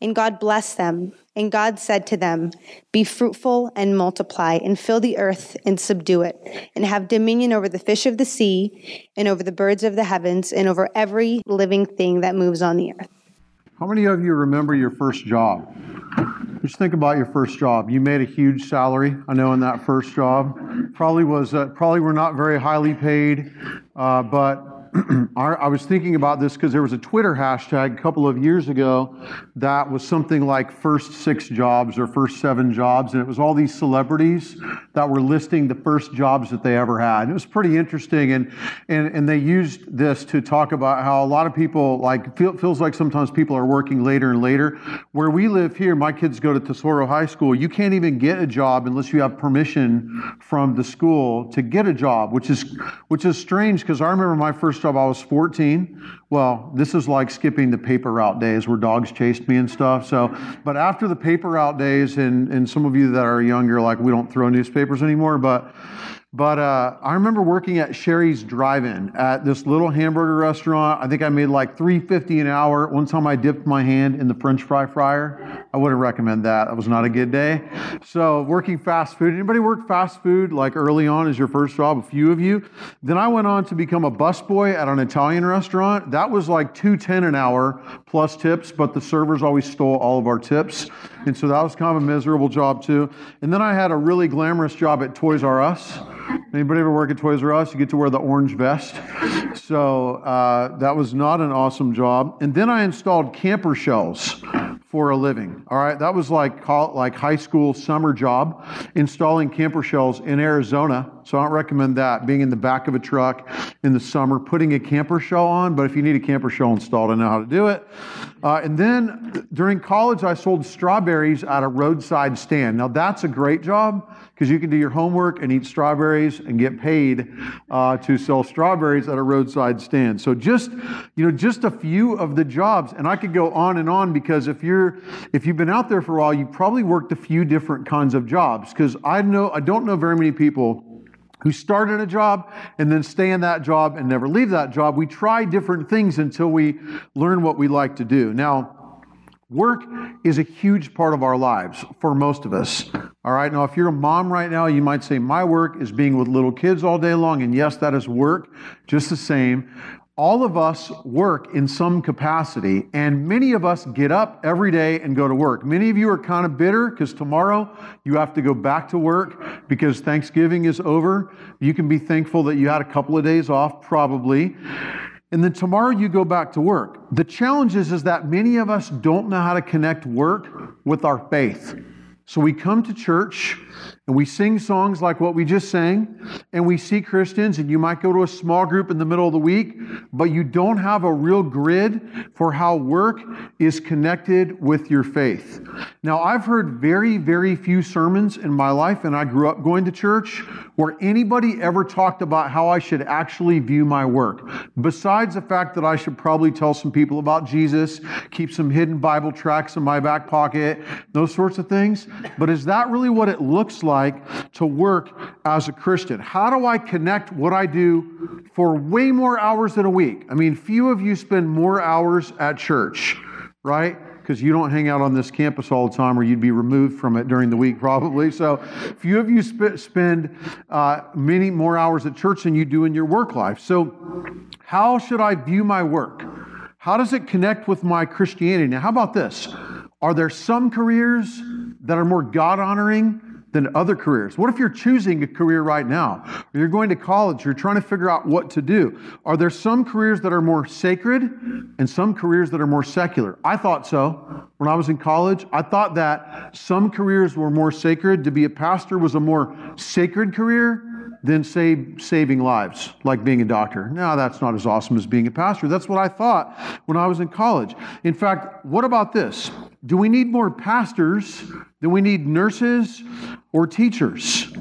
And God blessed them. And God said to them, Be fruitful and multiply, and fill the earth and subdue it, and have dominion over the fish of the sea, and over the birds of the heavens, and over every living thing that moves on the earth. How many of you remember your first job? Just think about your first job. You made a huge salary, I know, in that first job. Probably was uh, probably were not very highly paid, uh, but I was thinking about this because there was a Twitter hashtag a couple of years ago that was something like first six jobs or first seven jobs, and it was all these celebrities that were listing the first jobs that they ever had. And it was pretty interesting, and, and, and they used this to talk about how a lot of people, like, feel, feels like sometimes people are working later and later. Where we live here, my kids go to Tesoro High School, you can't even get a job unless you have permission from the school to get a job, which is, which is strange because I remember my first job, I was 14. Well, this is like skipping the paper route days where dogs chased me and stuff. So, but after the paper route days, and, and some of you that are younger, like we don't throw newspapers anymore, but but uh, I remember working at Sherry's Drive-In at this little hamburger restaurant. I think I made like three fifty an hour. One time I dipped my hand in the French fry fryer. I wouldn't recommend that. That was not a good day. So working fast food. Anybody work fast food like early on as your first job? A few of you. Then I went on to become a busboy at an Italian restaurant. That was like two ten an hour plus tips, but the servers always stole all of our tips, and so that was kind of a miserable job too. And then I had a really glamorous job at Toys R Us. Anybody ever work at Toys R Us? You get to wear the orange vest. So uh, that was not an awesome job. And then I installed camper shells for a living. All right, that was like like high school summer job, installing camper shells in Arizona. So I don't recommend that. Being in the back of a truck in the summer, putting a camper shell on. But if you need a camper shell installed, I know how to do it. Uh, and then during college, I sold strawberries at a roadside stand. Now that's a great job because you can do your homework and eat strawberries and get paid uh, to sell strawberries at a roadside stand. So just you know, just a few of the jobs, and I could go on and on because if you're if you've been out there for a while, you probably worked a few different kinds of jobs. Because I know I don't know very many people who start in a job and then stay in that job and never leave that job. We try different things until we learn what we like to do. Now, Work is a huge part of our lives for most of us. All right. Now, if you're a mom right now, you might say, My work is being with little kids all day long. And yes, that is work just the same all of us work in some capacity, and many of us get up every day and go to work. Many of you are kind of bitter because tomorrow you have to go back to work because Thanksgiving is over. You can be thankful that you had a couple of days off, probably. And then tomorrow you go back to work. The challenge is, is that many of us don't know how to connect work with our faith. So we come to church and we sing songs like what we just sang, and we see Christians, and you might go to a small group in the middle of the week, but you don't have a real grid for how work is connected with your faith. Now, I've heard very, very few sermons in my life, and I grew up going to church, where anybody ever talked about how I should actually view my work. Besides the fact that I should probably tell some people about Jesus, keep some hidden Bible tracts in my back pocket, those sorts of things. But is that really what it looks like? to work as a Christian? How do I connect what I do for way more hours than a week? I mean, few of you spend more hours at church, right? Because you don't hang out on this campus all the time, or you'd be removed from it during the week, probably. So, few of you sp- spend uh, many more hours at church than you do in your work life. So, how should I view my work? How does it connect with my Christianity? Now, how about this? Are there some careers that are more God honoring than other careers? What if you're choosing a career right now? Or you're going to college, you're trying to figure out what to do. Are there some careers that are more sacred and some careers that are more secular? I thought so. When I was in college, I thought that some careers were more sacred. To be a pastor was a more sacred career than save, saving lives, like being a doctor. Now, that's not as awesome as being a pastor. That's what I thought when I was in college. In fact, what about this? Do we need more pastors? Do we need nurses? or teachers.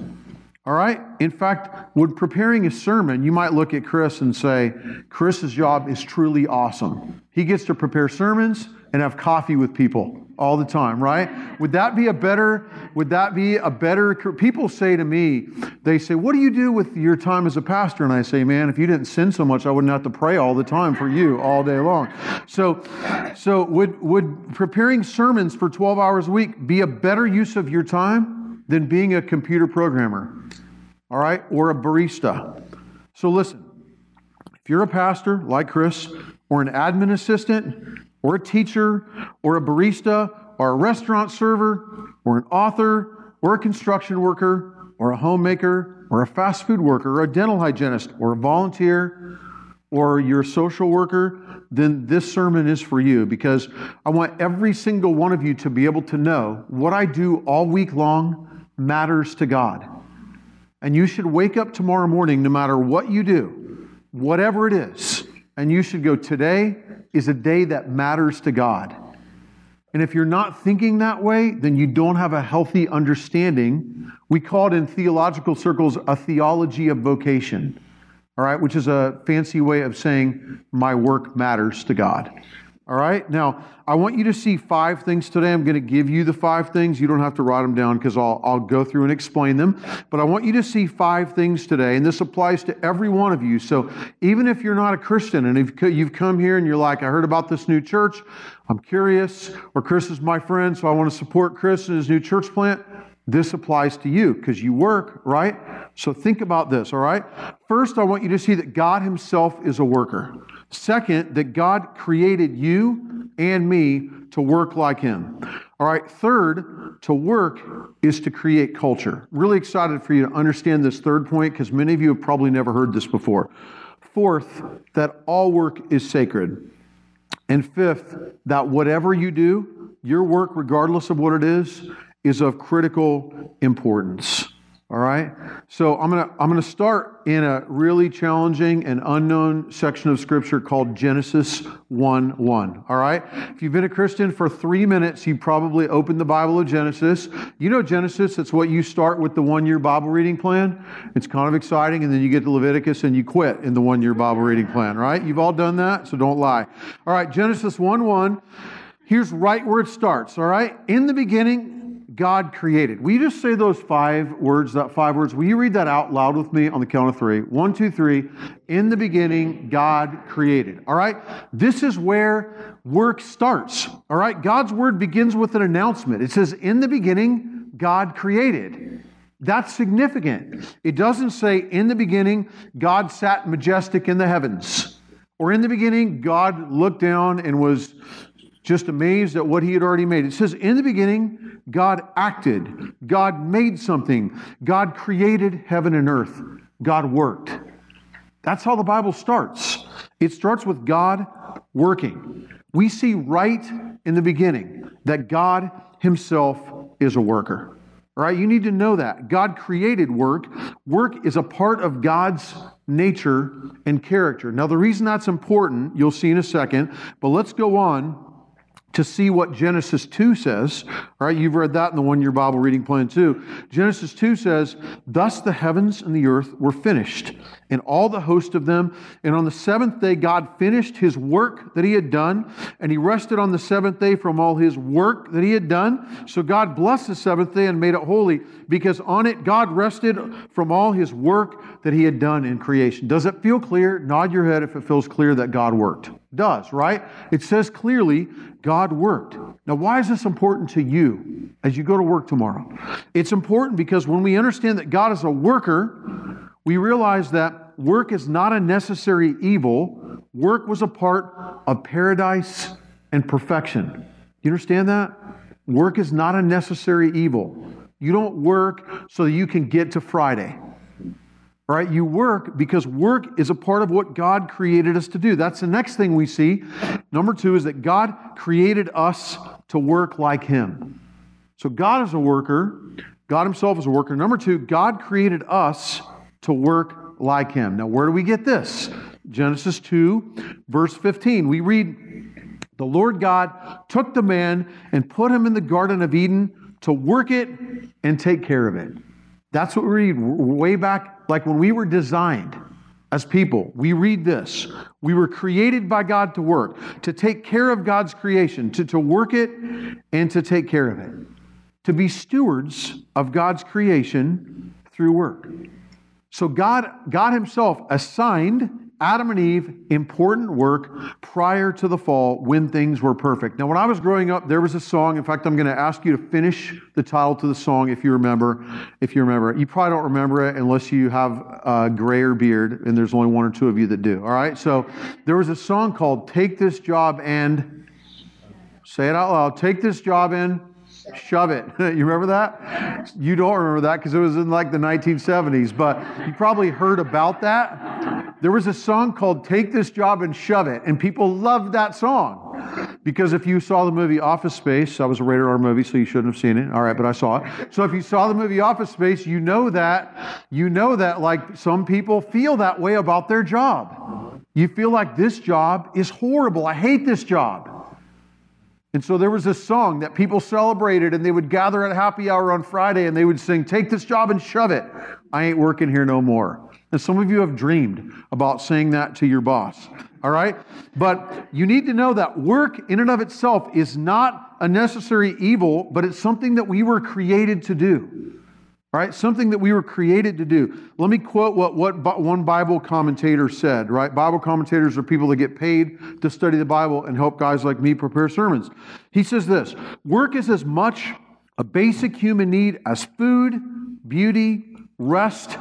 All right? In fact, when preparing a sermon, you might look at Chris and say, Chris's job is truly awesome. He gets to prepare sermons and have coffee with people all the time, right? Would that be a better, would that be a better, people say to me, they say, what do you do with your time as a pastor? And I say, man, if you didn't sin so much, I wouldn't have to pray all the time for you all day long. So, so would, would preparing sermons for 12 hours a week be a better use of your time than being a computer programmer? All right? Or a barista. So listen, if you're a pastor like Chris, or an admin assistant, or a teacher, or a barista, or a restaurant server, or an author, or a construction worker, or a homemaker, or a fast food worker, or a dental hygienist, or a volunteer, or you're a social worker, then this sermon is for you because I want every single one of you to be able to know what I do all week long matters to God. And you should wake up tomorrow morning, no matter what you do, whatever it is, and you should go, Today is a day that matters to God. And if you're not thinking that way, then you don't have a healthy understanding. We call it in theological circles a theology of vocation, all right, which is a fancy way of saying my work matters to God. All right? Now, I want you to see five things today. I'm going to give you the five things. You don't have to write them down because I'll, I'll go through and explain them. But I want you to see five things today, and this applies to every one of you. So even if you're not a Christian and if you've come here and you're like, I heard about this new church, I'm curious, or Chris is my friend, so I want to support Chris and his new church plant, this applies to you because you work, right? So think about this, all right? First, I want you to see that God Himself is a worker. Second, that God created you and me to work like Him. All right, third, to work is to create culture. Really excited for you to understand this third point because many of you have probably never heard this before. Fourth, that all work is sacred. And fifth, that whatever you do, your work, regardless of what it is, is of critical importance. All right? So I'm going to I'm going to start in a really challenging and unknown section of scripture called Genesis 1 1. All right? If you've been a Christian for three minutes, you probably opened the Bible of Genesis. You know Genesis, it's what you start with the one year Bible reading plan. It's kind of exciting, and then you get to Leviticus and you quit in the one year Bible reading plan, right? You've all done that, so don't lie. All right, Genesis 1 1. Here's right where it starts, all right? In the beginning, God created. Will you just say those five words, that five words? Will you read that out loud with me on the count of three? One, two, three. In the beginning, God created. All right? This is where work starts. All right? God's word begins with an announcement. It says, In the beginning, God created. That's significant. It doesn't say, In the beginning, God sat majestic in the heavens. Or in the beginning, God looked down and was just amazed at what he had already made. It says, In the beginning, God acted, God made something, God created heaven and earth, God worked. That's how the Bible starts. It starts with God working. We see right in the beginning that God Himself is a worker. All right, you need to know that. God created work. Work is a part of God's nature and character. Now, the reason that's important, you'll see in a second, but let's go on to see what Genesis 2 says. All right, you've read that in the one year Bible reading plan too. Genesis 2 says, Thus the heavens and the earth were finished, and all the host of them. And on the seventh day, God finished his work that he had done, and he rested on the seventh day from all his work that he had done. So God blessed the seventh day and made it holy, because on it God rested from all his work that he had done in creation. Does it feel clear? Nod your head if it feels clear that God worked. Does, right? It says clearly God worked. Now, why is this important to you as you go to work tomorrow? It's important because when we understand that God is a worker, we realize that work is not a necessary evil. Work was a part of paradise and perfection. You understand that? Work is not a necessary evil. You don't work so that you can get to Friday. All right, you work because work is a part of what God created us to do. That's the next thing we see. Number two is that God created us to work like Him. So God is a worker, God Himself is a worker. Number two, God created us to work like Him. Now, where do we get this? Genesis 2, verse 15. We read, The Lord God took the man and put him in the Garden of Eden to work it and take care of it. That's what we read way back, like when we were designed as people. We read this. We were created by God to work, to take care of God's creation, to, to work it and to take care of it, to be stewards of God's creation through work. So God, God Himself assigned Adam and Eve, important work prior to the fall when things were perfect. Now, when I was growing up, there was a song. In fact, I'm going to ask you to finish the title to the song if you remember. If you remember You probably don't remember it unless you have a grayer beard, and there's only one or two of you that do. All right? So there was a song called Take This Job and say it out loud. Take this job and shove it. you remember that? You don't remember that because it was in like the 1970s, but you probably heard about that. There was a song called Take This Job and Shove It, and people loved that song. Because if you saw the movie Office Space, that was a rated R movie, so you shouldn't have seen it. All right, but I saw it. So if you saw the movie Office Space, you know that, you know that like some people feel that way about their job. You feel like this job is horrible. I hate this job. And so there was this song that people celebrated, and they would gather at happy hour on Friday and they would sing, Take this job and shove it. I ain't working here no more. And some of you have dreamed about saying that to your boss. All right? But you need to know that work in and of itself is not a necessary evil, but it's something that we were created to do. Right? Something that we were created to do. Let me quote what, what one Bible commentator said, right? Bible commentators are people that get paid to study the Bible and help guys like me prepare sermons. He says this Work is as much a basic human need as food, beauty, rest,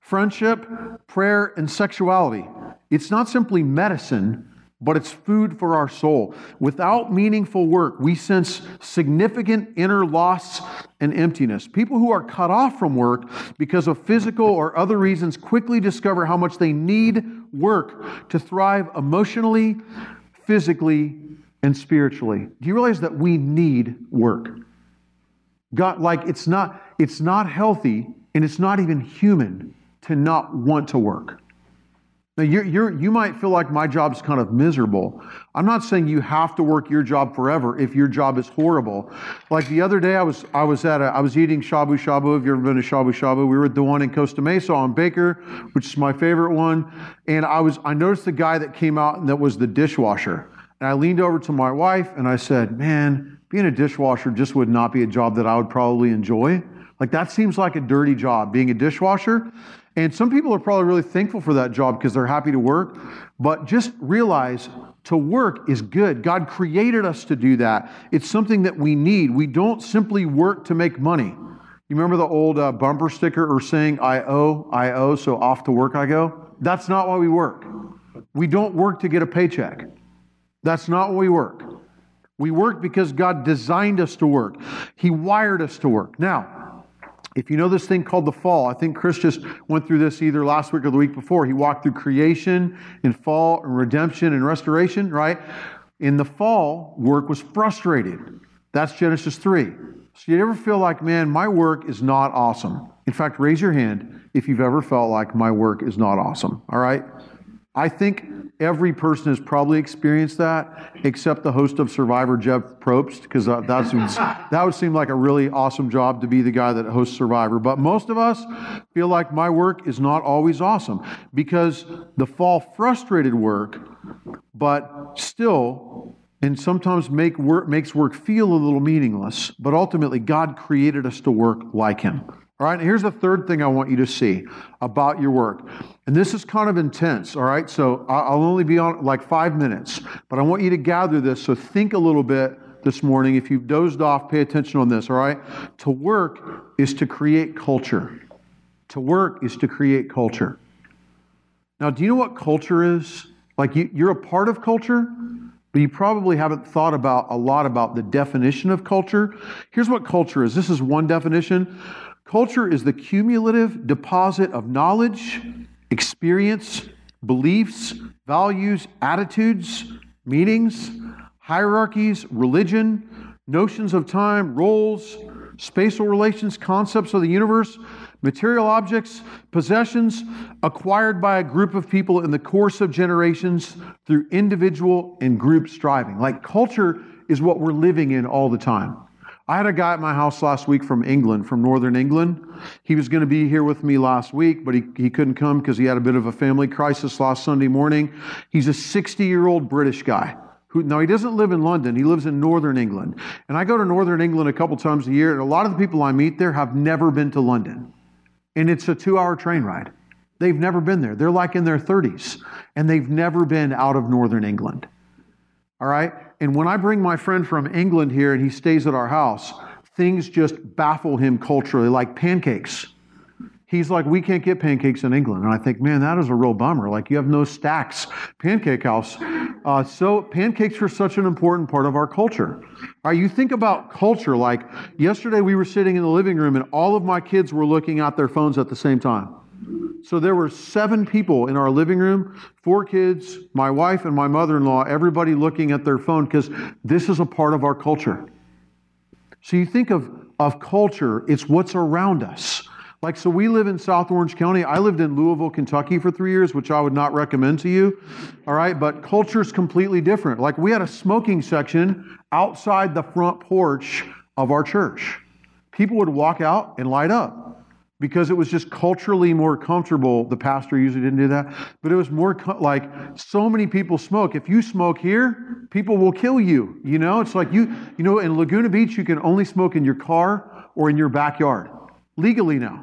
friendship, prayer, and sexuality. It's not simply medicine, but it's food for our soul. Without meaningful work, we sense significant inner loss and emptiness. People who are cut off from work because of physical or other reasons quickly discover how much they need work to thrive emotionally, physically, and spiritually. Do you realize that we need work? God, like it's not, it's not healthy and it's not even human to not want to work. Now, you're, you might feel like my job's kind of miserable. I'm not saying you have to work your job forever if your job is horrible. Like the other day, I was, I was at a, I was eating shabu shabu. Have you ever been to shabu shabu? We were at the one in Costa Mesa on Baker, which is my favorite one. And I was, I noticed the guy that came out and that was the dishwasher. And I leaned over to my wife and I said, man, being a dishwasher just would not be a job that I would probably enjoy. Like that seems like a dirty job, being a dishwasher. And some people are probably really thankful for that job because they're happy to work. But just realize to work is good. God created us to do that. It's something that we need. We don't simply work to make money. You remember the old uh, bumper sticker or saying, I owe, I owe, so off to work I go? That's not why we work. We don't work to get a paycheck. That's not why we work. We work because God designed us to work, He wired us to work. Now, if you know this thing called the fall, I think Chris just went through this either last week or the week before. He walked through creation and fall and redemption and restoration, right? In the fall, work was frustrated. That's Genesis 3. So you ever feel like, man, my work is not awesome? In fact, raise your hand if you've ever felt like my work is not awesome, all right? I think every person has probably experienced that, except the host of Survivor, Jeff Probst, because uh, that, that would seem like a really awesome job to be the guy that hosts Survivor. But most of us feel like my work is not always awesome because the fall frustrated work, but still, and sometimes make work, makes work feel a little meaningless. But ultimately, God created us to work like Him. All right, here's the third thing I want you to see about your work. And this is kind of intense, all right? So I'll only be on like five minutes, but I want you to gather this. So think a little bit this morning. If you've dozed off, pay attention on this, all right? To work is to create culture. To work is to create culture. Now, do you know what culture is? Like you, you're a part of culture, but you probably haven't thought about a lot about the definition of culture. Here's what culture is this is one definition Culture is the cumulative deposit of knowledge, experience, beliefs, values, attitudes, meanings, hierarchies, religion, notions of time, roles, spatial relations, concepts of the universe, material objects, possessions acquired by a group of people in the course of generations through individual and group striving. Like culture is what we're living in all the time. I had a guy at my house last week from England, from Northern England. He was going to be here with me last week, but he, he couldn't come because he had a bit of a family crisis last Sunday morning. He's a 60 year old British guy. Now, he doesn't live in London, he lives in Northern England. And I go to Northern England a couple times a year, and a lot of the people I meet there have never been to London. And it's a two hour train ride. They've never been there. They're like in their 30s, and they've never been out of Northern England. All right? And when I bring my friend from England here and he stays at our house, things just baffle him culturally, like pancakes. He's like, we can't get pancakes in England. And I think, man, that is a real bummer. Like, you have no stacks. Pancake house. Uh, so, pancakes are such an important part of our culture. All right, you think about culture. Like, yesterday we were sitting in the living room and all of my kids were looking at their phones at the same time. So there were seven people in our living room, four kids, my wife and my mother-in-law, everybody looking at their phone because this is a part of our culture. So you think of, of culture, it's what's around us. Like, so we live in South Orange County. I lived in Louisville, Kentucky for three years, which I would not recommend to you. All right, but culture is completely different. Like, we had a smoking section outside the front porch of our church. People would walk out and light up because it was just culturally more comfortable. The pastor usually didn't do that, but it was more co- like so many people smoke. If you smoke here, people will kill you. You know, it's like you, you know, in Laguna Beach, you can only smoke in your car or in your backyard legally now.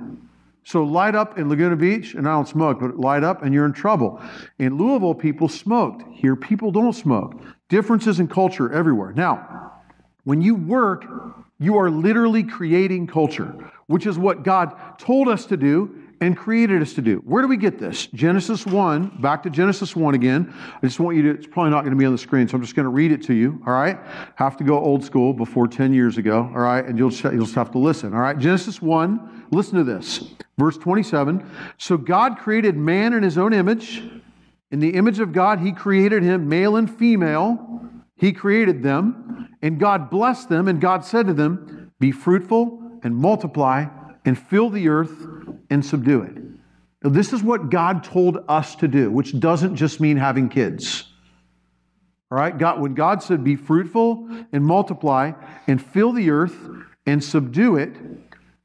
So light up in Laguna Beach, and I don't smoke, but light up and you're in trouble. In Louisville, people smoked. Here, people don't smoke. Differences in culture everywhere. Now, when you work, you are literally creating culture, which is what God told us to do and created us to do. Where do we get this? Genesis 1, back to Genesis 1 again. I just want you to, it's probably not going to be on the screen, so I'm just going to read it to you, all right? Have to go old school before 10 years ago, all right? And you'll, you'll just have to listen, all right? Genesis 1, listen to this. Verse 27. So God created man in his own image. In the image of God, he created him, male and female. He created them, and God blessed them, and God said to them, Be fruitful and multiply and fill the earth and subdue it. Now, this is what God told us to do, which doesn't just mean having kids. All right? God, when God said, Be fruitful and multiply and fill the earth and subdue it,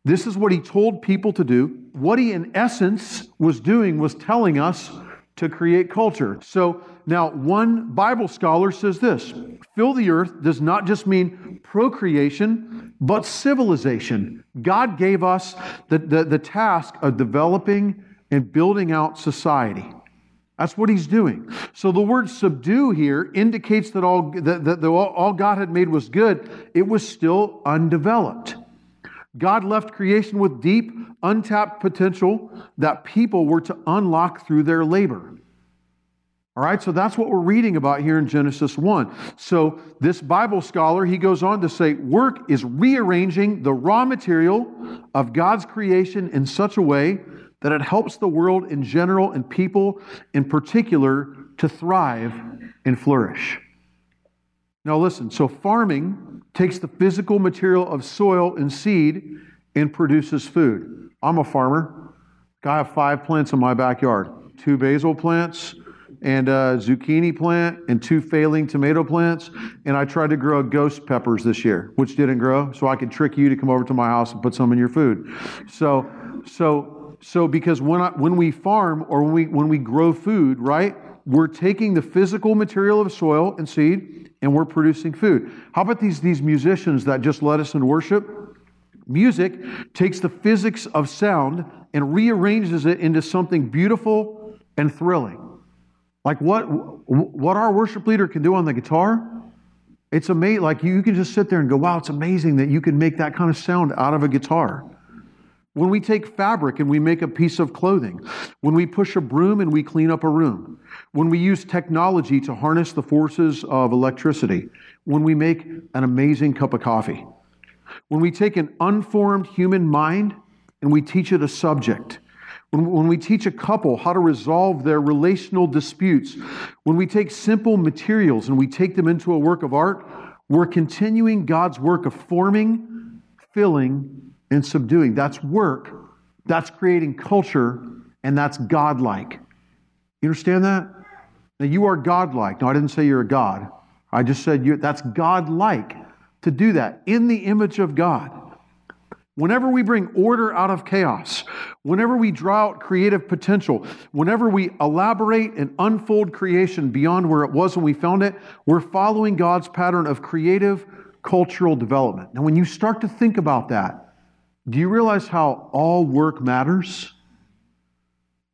this is what He told people to do. What He, in essence, was doing was telling us to create culture. So now, one Bible scholar says this fill the earth does not just mean procreation, but civilization. God gave us the, the, the task of developing and building out society. That's what he's doing. So the word subdue here indicates that all, that, that all God had made was good, it was still undeveloped. God left creation with deep, untapped potential that people were to unlock through their labor. All right, so that's what we're reading about here in Genesis 1. So, this Bible scholar, he goes on to say, work is rearranging the raw material of God's creation in such a way that it helps the world in general and people in particular to thrive and flourish. Now, listen so farming takes the physical material of soil and seed and produces food. I'm a farmer. I have five plants in my backyard two basil plants and a zucchini plant and two failing tomato plants. And I tried to grow ghost peppers this year, which didn't grow. So I could trick you to come over to my house and put some in your food. So, so, so because when I, when we farm or when we when we grow food, right, we're taking the physical material of soil and seed and we're producing food. How about these these musicians that just led us in worship? Music takes the physics of sound and rearranges it into something beautiful and thrilling. Like what, what our worship leader can do on the guitar, it's amazing. Like you can just sit there and go, wow, it's amazing that you can make that kind of sound out of a guitar. When we take fabric and we make a piece of clothing, when we push a broom and we clean up a room, when we use technology to harness the forces of electricity, when we make an amazing cup of coffee, when we take an unformed human mind and we teach it a subject, when, we teach a couple how to resolve their relational disputes, when we take simple materials and we take them into a work of art, we're continuing God's work of forming, filling, and subduing. That's work, that's creating culture, and that's godlike. You understand that? Now, you are godlike. No, I didn't say you're a God. I just said you, that's godlike. to do that in the image of God. Whenever we bring order out of chaos, whenever we draw out creative potential, whenever we elaborate and unfold creation beyond where it was when we found it, we're following God's pattern of creative cultural development. Now, when you start to think about that, do you realize how all work matters?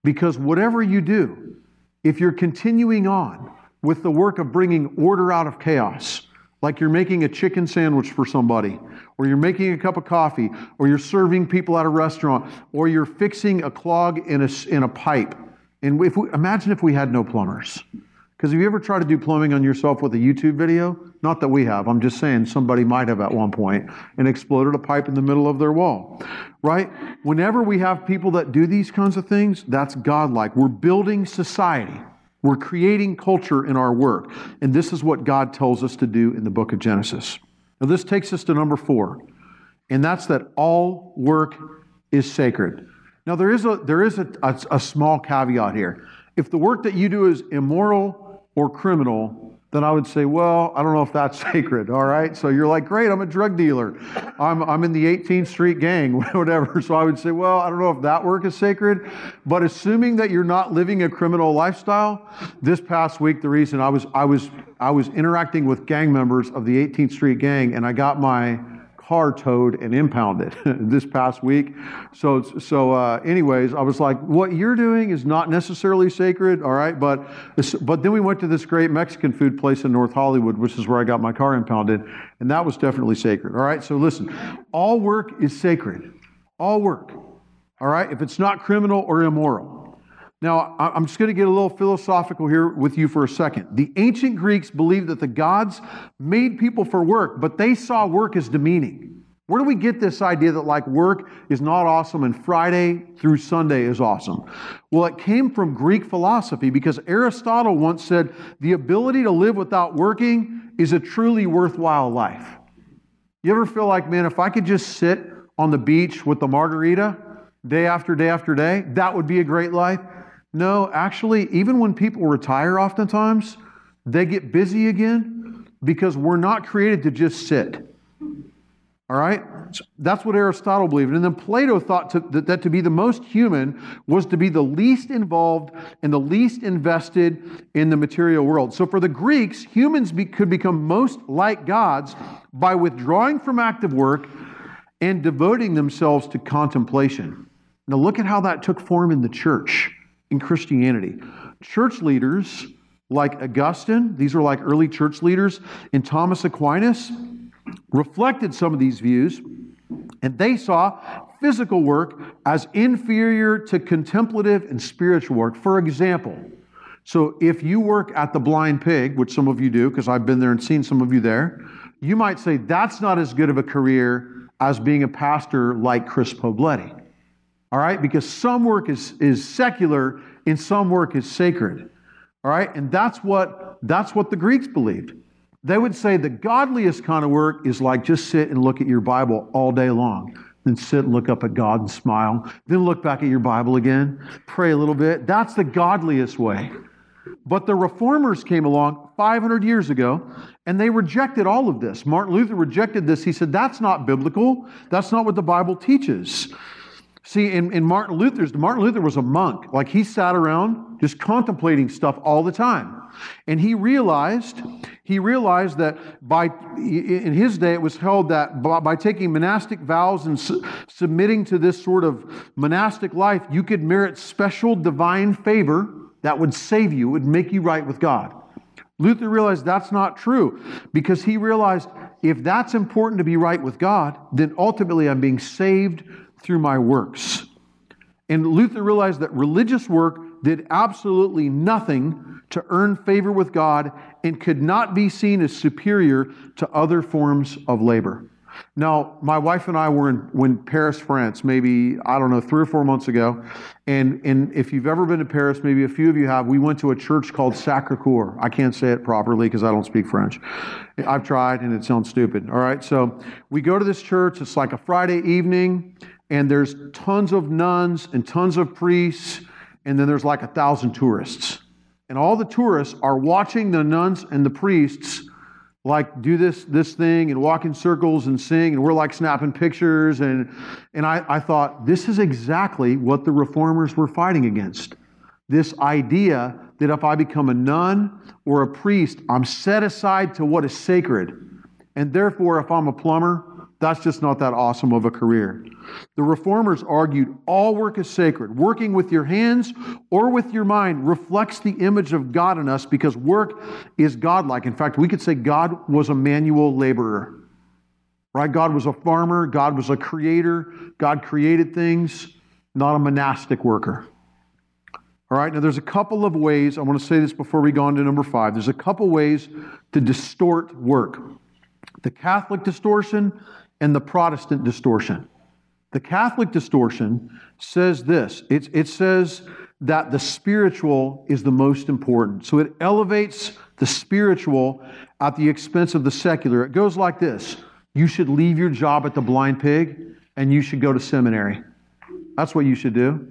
Because whatever you do, if you're continuing on with the work of bringing order out of chaos, like you're making a chicken sandwich for somebody, or you're making a cup of coffee, or you're serving people at a restaurant, or you're fixing a clog in a, in a pipe. And if we, imagine if we had no plumbers. Because have you ever tried to do plumbing on yourself with a YouTube video? Not that we have. I'm just saying somebody might have at one point and exploded a pipe in the middle of their wall. Right? Whenever we have people that do these kinds of things, that's godlike. We're building society. We're creating culture in our work. And this is what God tells us to do in the book of Genesis. Now, this takes us to number four, and that's that all work is sacred. Now, there is a, there is a, a, a small caveat here. If the work that you do is immoral or criminal, then I would say, well, I don't know if that's sacred, all right? So you're like, great, I'm a drug dealer. I'm, I'm in the 18th Street gang, whatever. So I would say, well, I don't know if that work is sacred. But assuming that you're not living a criminal lifestyle, this past week, the reason I was, I was, I was interacting with gang members of the 18th Street gang, and I got my car towed and impounded this past week. So, so uh, anyways, I was like, what you're doing is not necessarily sacred, all right? But, but then we went to this great Mexican food place in North Hollywood, which is where I got my car impounded, and that was definitely sacred, all right? So listen, all work is sacred. All work, all right? If it's not criminal or immoral. Now, I'm just going to get a little philosophical here with you for a second. The ancient Greeks believed that the gods made people for work, but they saw work as demeaning. Where do we get this idea that like work is not awesome and Friday through Sunday is awesome? Well, it came from Greek philosophy because Aristotle once said the ability to live without working is a truly worthwhile life. You ever feel like, man, if I could just sit on the beach with the margarita day after day after day, that would be a great life? No, actually, even when people retire, oftentimes, they get busy again because we're not created to just sit. All right? That's what Aristotle believed. And then Plato thought to, that, that, to be the most human was to be the least involved and the least invested in the material world. So for the Greeks, humans be, could become most like gods by withdrawing from active work and devoting themselves to contemplation. Now, look at how that took form in the church in Christianity. Church leaders like Augustine, these are like early church leaders, and Thomas Aquinas reflected some of these views, and they saw physical work as inferior to contemplative and spiritual work. For example, so if you work at the Blind Pig, which some of you do, because I've been there and seen some of you there, you might say that's not as good of a career as being a pastor like Chris Pobletti. All right? Because some work is, is secular and some work is sacred. All right? And that's what, that's what the Greeks believed. They would say the godliest kind of work is like just sit and look at your Bible all day long. Then sit and look up at God and smile. Then look back at your Bible again, pray a little bit. That's the godliest way. But the reformers came along 500 years ago and they rejected all of this. Martin Luther rejected this. He said, That's not biblical. That's not what the Bible teaches. See, in, in Martin Luther's, Martin Luther was a monk. Like he sat around just contemplating stuff all the time. And he realized, he realized that by, in his day, it was held that by, taking monastic vows and su- submitting to this sort of monastic life, you could merit special divine favor that would save you, would make you right with God. Luther realized that's not true because he realized if that's important to be right with God, then ultimately I'm being saved through my works. And Luther realized that religious work did absolutely nothing to earn favor with God and could not be seen as superior to other forms of labor. Now, my wife and I were in, in Paris, France, maybe, I don't know, three or four months ago. And, and if you've ever been to Paris, maybe a few of you have, we went to a church called Sacre Coeur. I can't say it properly because I don't speak French. I've tried and it sounds stupid. All right, so we go to this church. It's like a Friday evening and there's tons of nuns and tons of priests, and then there's like a thousand tourists. And all the tourists are watching the nuns and the priests like do this this thing and walk in circles and sing and we're like snapping pictures. And and I, I thought this is exactly what the reformers were fighting against. This idea that if i become a nun or a priest i'm set aside to what is sacred. And therefore if i'm a plumber that's just not that awesome of a career the reformers argued all work is sacred. Working with your hands or with your mind reflects the image of God in us because work is godlike. In fact, we could say God was a manual laborer. Right? God was a farmer, God was a creator, God created things, not a monastic worker. All right, now there's a couple of ways, I want to say this before we go on to number five. There's a couple ways to distort work the Catholic distortion and the Protestant distortion. The Catholic distortion says this it, it says that the spiritual is the most important. So it elevates the spiritual at the expense of the secular. It goes like this You should leave your job at the blind pig and you should go to seminary. That's what you should do.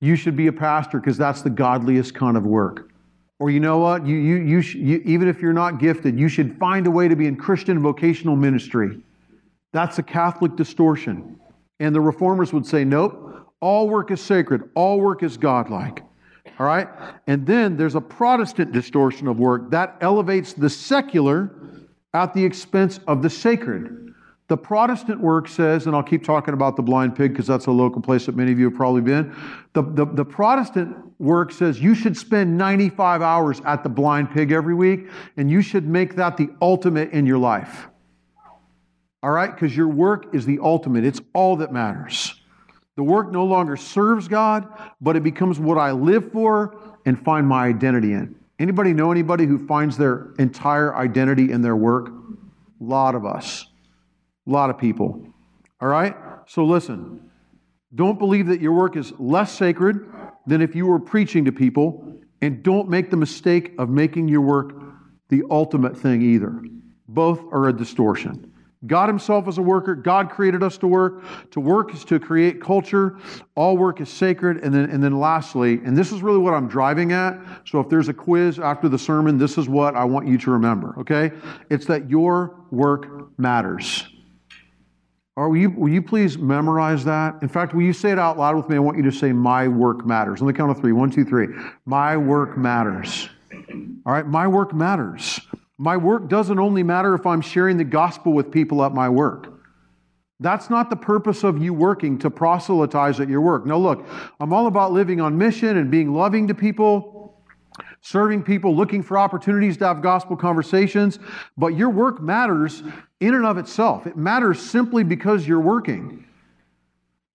You should be a pastor because that's the godliest kind of work. Or you know what? You, you, you, sh- you, even if you're not gifted, you should find a way to be in Christian vocational ministry. That's a Catholic distortion. And the reformers would say, nope, all work is sacred, all work is godlike. All right? And then there's a Protestant distortion of work that elevates the secular at the expense of the sacred. The Protestant work says, and I'll keep talking about the blind pig because that's a local place that many of you have probably been. The, the, the, Protestant work says you should spend 95 hours at the blind pig every week, and you should make that the ultimate in your life all right? Because your work is the ultimate, it's all that matters. The work no longer serves God, but it becomes what I live for and find my identity in. Anybody know anybody who finds their entire identity in their work? A lot of us. A lot of people. All right? So listen. Don't believe that your work is less sacred than if you were preaching to people, and don't make the mistake of making your work the ultimate thing either. Both are a distortion. God Himself is a worker. God created us to work. To work is to create culture. All work is sacred. And then, and then lastly, and this is really what I'm driving at. So if there's a quiz after the sermon, this is what I want you to remember, okay? It's that your work matters. Or will you, will you please memorize that? In fact, will you say it out loud with me? I want you to say, My work matters. On the count of three. One, two, three. My work matters. All right, my work matters. My work doesn't only matter if I'm sharing the gospel with people at my work. That's not the purpose of you working to proselytize at your work. No, look, I'm all about living on mission and being loving to people, serving people, looking for opportunities to have gospel conversations. But your work matters in and of itself. It matters simply because you're working.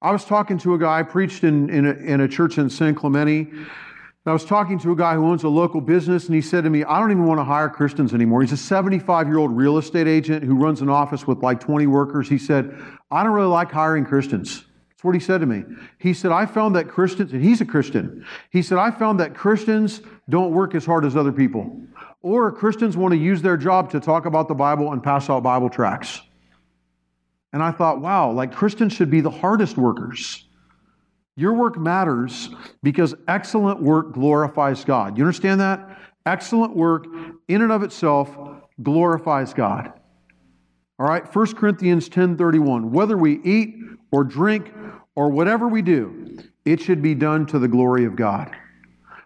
I was talking to a guy, I preached in, in, a, in a church in San Clemente I was talking to a guy who owns a local business, and he said to me, I don't even want to hire Christians anymore. He's a 75 year old real estate agent who runs an office with like 20 workers. He said, I don't really like hiring Christians. That's what he said to me. He said, I found that Christians, and he's a Christian, he said, I found that Christians don't work as hard as other people. Or Christians want to use their job to talk about the Bible and pass out Bible tracts. And I thought, wow, like Christians should be the hardest workers. Your work matters because excellent work glorifies God. You understand that? Excellent work in and of itself glorifies God. All right, 1 Corinthians 10:31. Whether we eat or drink or whatever we do, it should be done to the glory of God.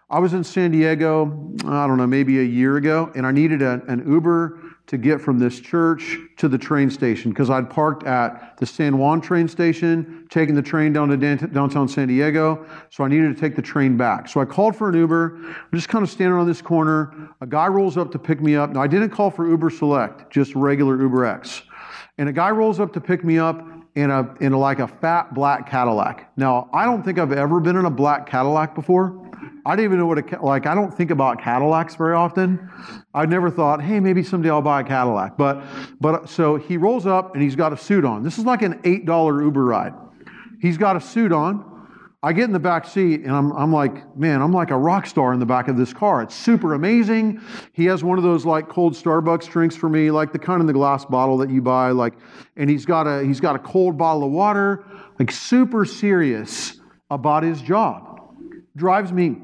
I was in San Diego, I don't know, maybe a year ago, and I needed a, an Uber to get from this church to the train station because I'd parked at the San Juan train station, taking the train down to downtown San Diego. So I needed to take the train back. So I called for an Uber. I'm just kind of standing on this corner. A guy rolls up to pick me up. Now, I didn't call for Uber Select, just regular Uber X. And a guy rolls up to pick me up in a in a, like a fat black Cadillac. Now, I don't think I've ever been in a black Cadillac before. I didn't even know what a like. I don't think about Cadillacs very often. I never thought, hey, maybe someday I'll buy a Cadillac. But but uh, so he rolls up and he's got a suit on. This is like an eight dollar Uber ride. He's got a suit on. I get in the back seat and I'm, I'm like, man, I'm like a rock star in the back of this car. It's super amazing. He has one of those like cold Starbucks drinks for me, like the kind in the glass bottle that you buy, like, and he's got a he's got a cold bottle of water, like super serious about his job drives me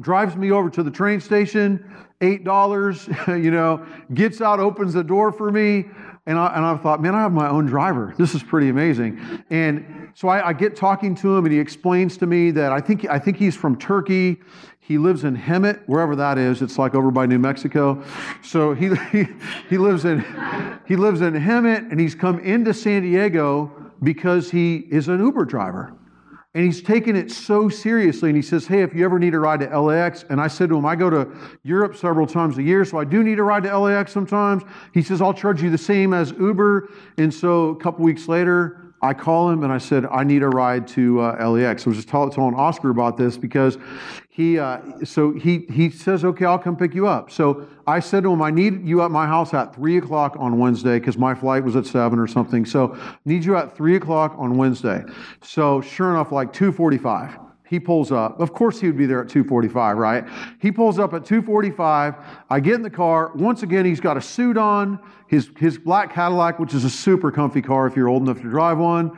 drives me over to the train station $8, you know, gets out, opens the door for me. And I, and I thought, man, I have my own driver. This is pretty amazing. And so I, I get talking to him, and he explains to me that I think, I think he's from Turkey. He lives in Hemet, wherever that is. It's like over by New Mexico. So he, he, he, lives, in, he lives in Hemet, and he's come into San Diego because he is an Uber driver. And he's taken it so seriously. And he says, Hey, if you ever need a ride to LAX, and I said to him, I go to Europe several times a year, so I do need a ride to LAX sometimes. He says, I'll charge you the same as Uber. And so a couple weeks later, I call him and I said, I need a ride to uh, LAX. I was just telling Oscar about this because he, uh, so he, he says, okay, I'll come pick you up. So I said to him, I need you at my house at three o'clock on Wednesday because my flight was at seven or something. So need you at three o'clock on Wednesday. So sure enough, like 245. He pulls up. Of course he would be there at 245, right? He pulls up at 245. I get in the car. Once again, he's got a suit on, his, his black Cadillac, which is a super comfy car if you're old enough to drive one.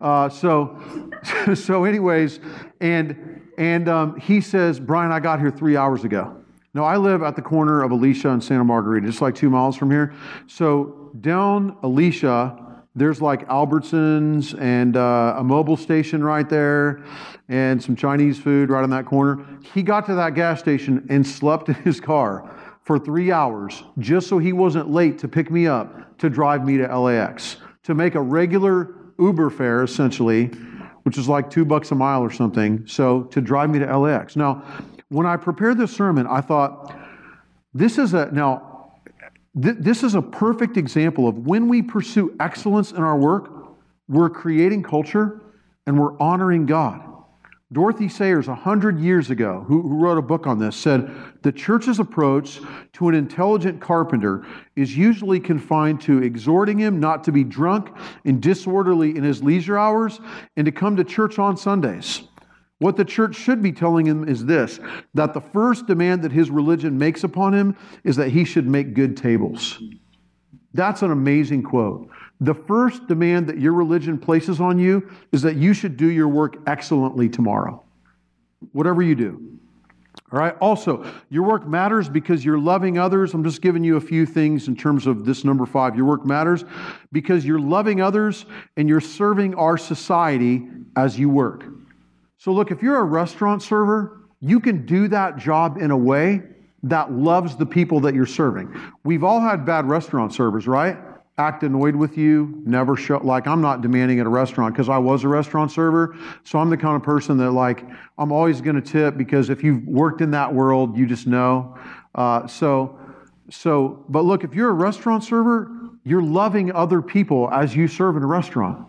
Uh, so, so anyways, and, and um, he says, Brian, I got here three hours ago. Now, I live at the corner of Alicia and Santa Margarita, just like two miles from here. So down Alicia, there's like Albertsons and uh, a Mobil station right there and some Chinese food right on that corner. He got to that gas station and slept in his car for three hours just so he wasn't late to pick me up to drive me to LAX to make a regular Uber fare, essentially, which is like two bucks a mile or something. So to drive me to LAX. Now, when I prepared this sermon, I thought, this is a, now, Th- this is a perfect example of when we pursue excellence in our work, we're creating culture and we're honoring God. Dorothy Sayers, 100 years ago, who, who, wrote a book on this, said the church's approach to an intelligent carpenter is usually confined to exhorting him not to be drunk and disorderly in his leisure hours and to come to church on Sundays. What the church should be telling him is this that the first demand that his religion makes upon him is that he should make good tables. That's an amazing quote. The first demand that your religion places on you is that you should do your work excellently tomorrow, whatever you do. All right. Also, your work matters because you're loving others. I'm just giving you a few things in terms of this number five. Your work matters because you're loving others and you're serving our society as you work. So, look, if you're a restaurant server, you can do that job in a way that loves the people that you're serving. We've all had bad restaurant servers, right? Act annoyed with you, never show, like, I'm not demanding at a restaurant because I was a restaurant server. So I'm the kind of person that, like, I'm always going to tip because if you've worked in that world, you just know. Uh, so, so, but look, if you're a restaurant server, you're loving other people as you serve in a restaurant.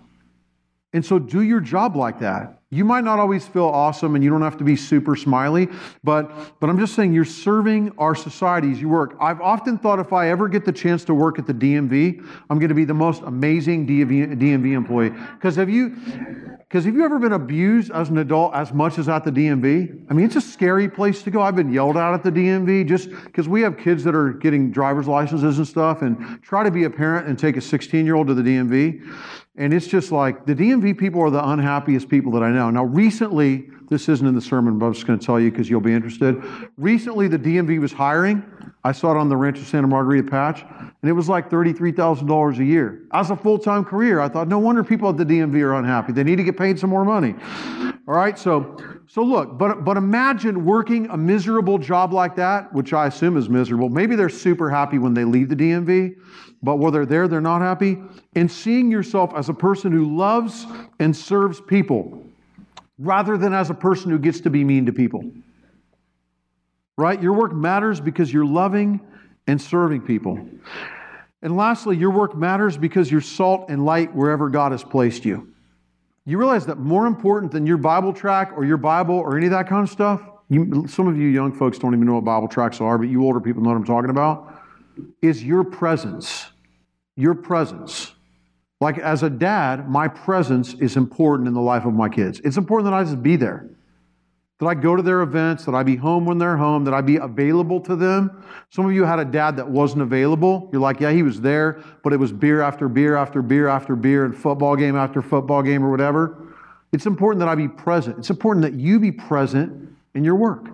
And so do your job like that. You might not always feel awesome and you don't have to be super smiley, but, but I'm just saying you're serving our societies. you work. I've often thought if I ever get the chance to work at the DMV, I'm going to be the most amazing DMV, DMV employee. Because have you, because have you ever been abused as an adult as much as at the DMV? I mean, it's a scary place to go. I've been yelled at at the DMV just because we have kids that are getting driver's licenses and stuff and try to be a parent and take a 16 year old to the DMV. And it's just like the DMV people are the unhappiest people that I know. Now, recently, this isn't in the sermon, but I'm just going to tell you because you'll be interested. Recently, the DMV was hiring. I saw it on the Rancho Santa Margarita patch, and it was like $33,000 a year. As a full time career, I thought, no wonder people at the DMV are unhappy. They need to get paid some more money. All right, so, so look, but, but imagine working a miserable job like that, which I assume is miserable. Maybe they're super happy when they leave the DMV, but while they're there, they're not happy. And seeing yourself as a person who loves and serves people rather than as a person who gets to be mean to people. Right? Your work matters because you're loving and serving people. And lastly, your work matters because you're salt and light wherever God has placed you. You realize that more important than your Bible tract or your Bible or any of that kind of stuff, you, some of you young folks don't even know what Bible tracts are, but you older people know what I'm talking about, is your presence your presence. Like as a dad, my presence is important in the life of my kids. It's important that I just be there. That I go to their events, that I be home when they're home, that I be available to them. Some of you had a dad that wasn't available. You're like, yeah, he was there, but it was beer after beer after beer after beer and football game after football game or whatever. It's important that I be present. It's important that you be present in your work.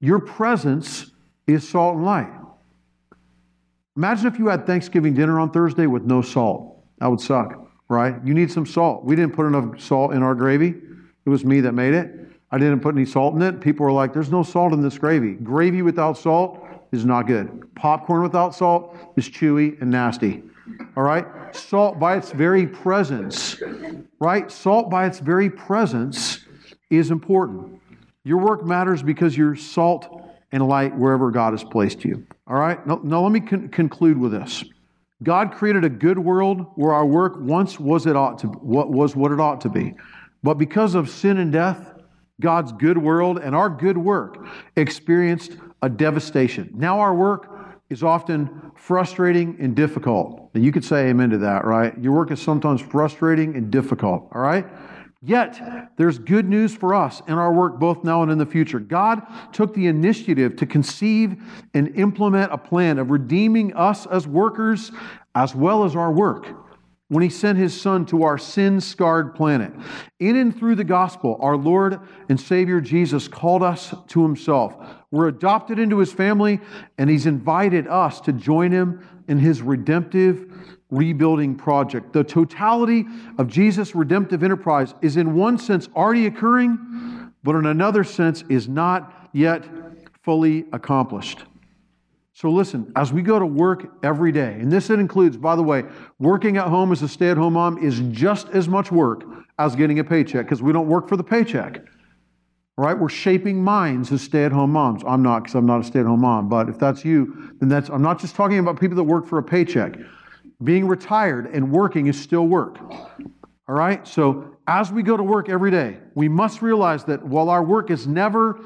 Your presence is salt and light. Imagine if you had Thanksgiving dinner on Thursday with no salt. That would suck, right? You need some salt. We didn't put enough salt in our gravy. It was me that made it. I didn't put any salt in it. People were like, there's no salt in this gravy. Gravy without salt is not good. Popcorn without salt is chewy and nasty. All right? Salt by its very presence, right? Salt by its very presence is important. Your work matters because you're salt and light wherever God has placed you. All right? Now, now let me con- conclude with this. God created a good world where our work once was it ought to what was what it ought to be. But because of sin and death, God's good world and our good work experienced a devastation. Now our work is often frustrating and difficult. And you could say amen to that, right? Your work is sometimes frustrating and difficult, all right? Yet, there's good news for us in our work both now and in the future. God took the initiative to conceive and implement a plan of redeeming us as workers as well as our work when he sent his son to our sin scarred planet. In and through the gospel, our Lord and Savior Jesus called us to himself. We're adopted into his family, and he's invited us to join him in his redemptive rebuilding project. The totality of Jesus' redemptive enterprise is, in one sense, already occurring, but in another sense, is not yet fully accomplished. So, listen, as we go to work every day, and this it includes, by the way, working at home as a stay at home mom is just as much work as getting a paycheck because we don't work for the paycheck. Right? We're shaping minds as stay at home moms. I'm not because I'm not a stay at home mom, but if that's you, then that's, I'm not just talking about people that work for a paycheck. Being retired and working is still work. All right? So as we go to work every day, we must realize that while our work is never,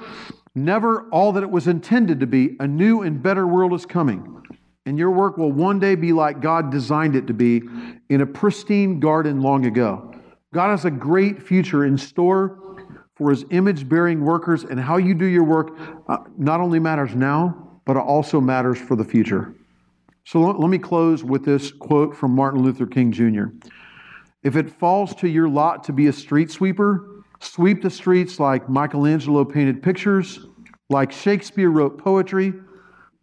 never all that it was intended to be, a new and better world is coming. And your work will one day be like God designed it to be in a pristine garden long ago. God has a great future in store for his image bearing workers, and how you do your work uh, not only matters now, but it also matters for the future. So let me close with this quote from Martin Luther King Jr. If it falls to your lot to be a street sweeper, sweep the streets like Michelangelo painted pictures, like Shakespeare wrote poetry,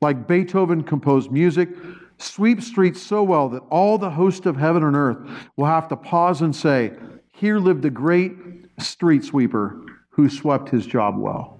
like Beethoven composed music. Sweep streets so well that all the host of heaven and earth will have to pause and say, Here lived a great street sweeper who swept his job well.